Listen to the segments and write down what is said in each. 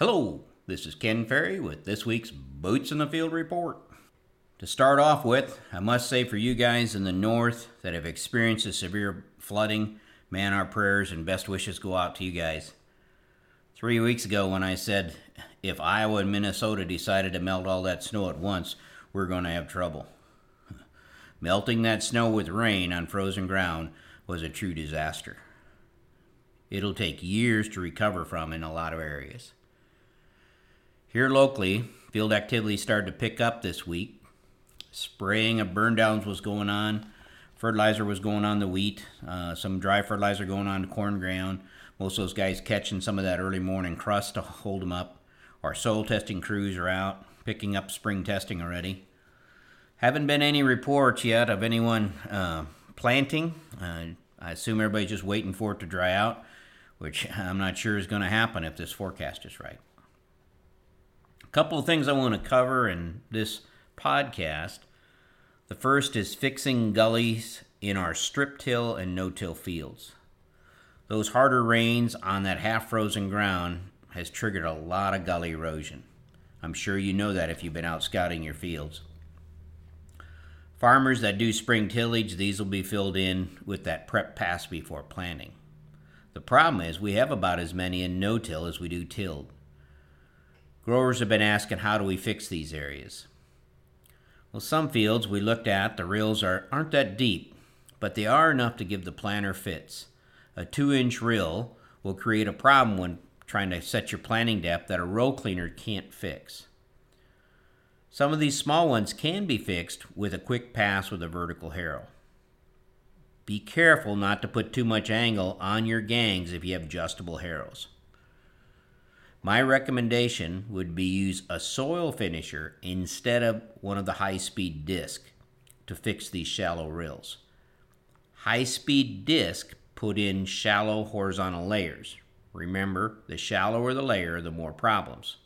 Hello, this is Ken Ferrie with this week's Boots in the Field report. To start off with, I must say for you guys in the north that have experienced a severe flooding, man, our prayers and best wishes go out to you guys. Three weeks ago, when I said if Iowa and Minnesota decided to melt all that snow at once, we're going to have trouble. Melting that snow with rain on frozen ground was a true disaster. It'll take years to recover from in a lot of areas. Here locally, field activity started to pick up this week. Spraying of burn downs was going on. Fertilizer was going on the wheat. Uh, some dry fertilizer going on the corn ground. Most of those guys catching some of that early morning crust to hold them up. Our soil testing crews are out picking up spring testing already. Haven't been any reports yet of anyone uh, planting. Uh, I assume everybody's just waiting for it to dry out, which I'm not sure is going to happen if this forecast is right couple of things I want to cover in this podcast. The first is fixing gullies in our strip till and no till fields. Those harder rains on that half frozen ground has triggered a lot of gully erosion. I'm sure you know that if you've been out scouting your fields. Farmers that do spring tillage, these will be filled in with that prep pass before planting. The problem is we have about as many in no till as we do tilled. Growers have been asking how do we fix these areas? Well, some fields we looked at, the rills are, aren't that deep, but they are enough to give the planter fits. A two inch rill will create a problem when trying to set your planting depth that a row cleaner can't fix. Some of these small ones can be fixed with a quick pass with a vertical harrow. Be careful not to put too much angle on your gangs if you have adjustable harrows. My recommendation would be use a soil finisher instead of one of the high speed disc to fix these shallow rills. High speed disc put in shallow horizontal layers. Remember, the shallower the layer, the more problems.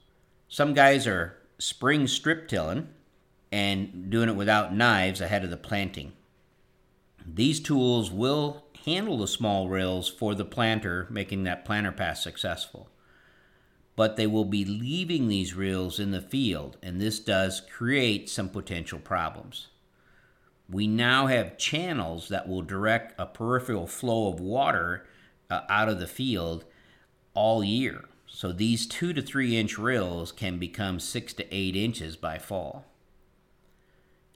Some guys are spring strip tilling and doing it without knives ahead of the planting. These tools will handle the small rills for the planter, making that planter pass successful but they will be leaving these rills in the field, and this does create some potential problems. We now have channels that will direct a peripheral flow of water uh, out of the field all year. So these two to three inch rills can become six to eight inches by fall.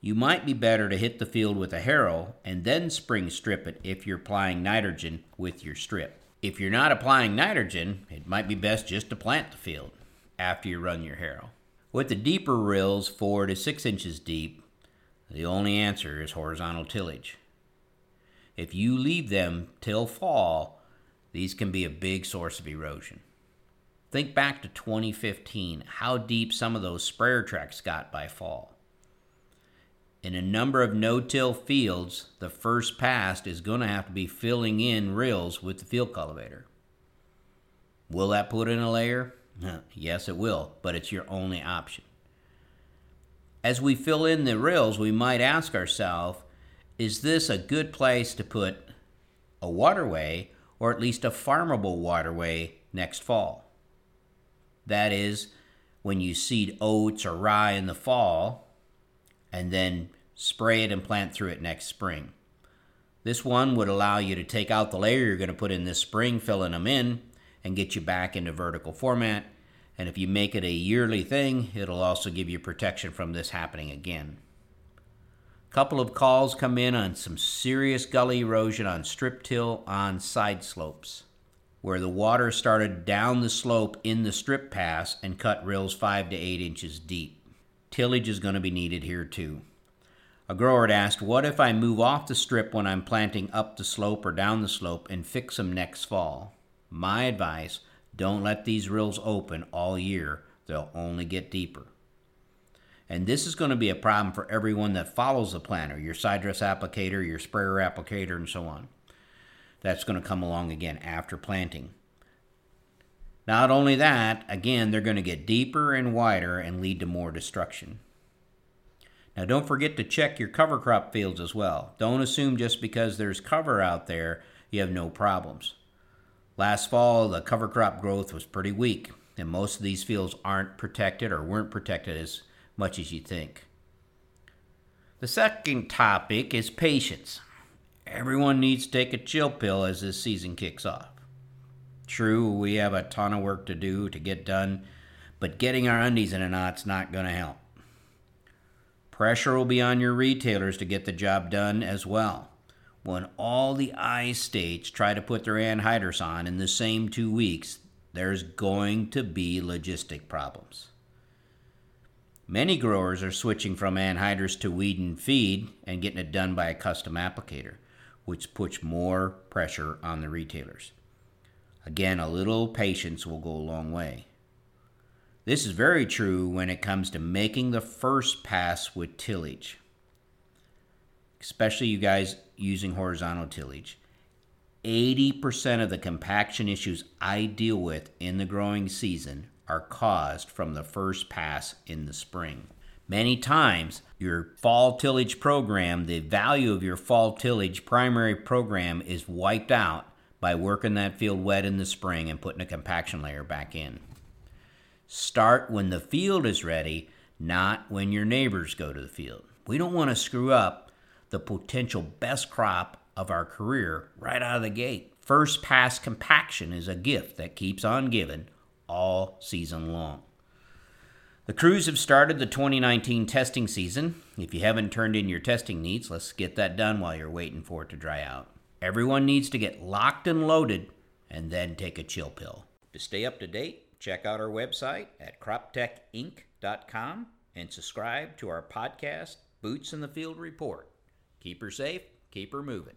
You might be better to hit the field with a harrow and then spring strip it if you're applying nitrogen with your strip. If you're not applying nitrogen, it might be best just to plant the field after you run your harrow. With the deeper rills, 4 to 6 inches deep, the only answer is horizontal tillage. If you leave them till fall, these can be a big source of erosion. Think back to 2015, how deep some of those sprayer tracks got by fall. In a number of no-till fields, the first pass is going to have to be filling in rills with the field cultivator. Will that put in a layer? Yes, it will, but it's your only option. As we fill in the rills, we might ask ourselves, is this a good place to put a waterway or at least a farmable waterway next fall? That is, when you seed oats or rye in the fall, and then spray it and plant through it next spring. This one would allow you to take out the layer you're going to put in this spring, filling them in, and get you back into vertical format. And if you make it a yearly thing, it'll also give you protection from this happening again. A couple of calls come in on some serious gully erosion on strip till on side slopes, where the water started down the slope in the strip pass and cut rills 5 to 8 inches deep. Tillage is going to be needed here too. A grower had asked, What if I move off the strip when I'm planting up the slope or down the slope and fix them next fall? My advice don't let these rills open all year, they'll only get deeper. And this is going to be a problem for everyone that follows the planter your side dress applicator, your sprayer applicator, and so on. That's going to come along again after planting. Not only that, again, they're going to get deeper and wider and lead to more destruction. Now, don't forget to check your cover crop fields as well. Don't assume just because there's cover out there, you have no problems. Last fall, the cover crop growth was pretty weak. and most of these fields aren't protected or weren't protected as much as you think. The second topic is patience. Everyone needs to take a chill pill as this season kicks off. True, we have a ton of work to do to get done, but getting our undies in a knot's not going to help. Pressure will be on your retailers to get the job done as well. When all the I states try to put their anhydrous on in the same two weeks, there's going to be logistic problems. Many growers are switching from anhydrous to weed and feed and getting it done by a custom applicator, which puts more pressure on the retailers. Again, a little patience will go a long way. This is very true when it comes to making the first pass with tillage, especially you guys using horizontal tillage. 80% of the compaction issues I deal with in the growing season are caused from the first pass in the spring. Many times, your fall tillage program, the value of your fall tillage primary program is wiped out by working that field wet in the spring and putting a compaction layer back in. Start when the field is ready, not when your neighbors go to the field. We don't want to screw up the potential best crop of our career right out of the gate. First pass compaction is a gift that keeps on giving all season long. The crews have started the 2019 testing season. If you haven't turned in your testing needs, let's get that done while you're waiting for it to dry out. Everyone needs to get locked and loaded and then take a chill pill. To stay up to date, check out our website at croptechinc.com and subscribe to our podcast, Boots in the Field Report. Keep her safe, keep her moving.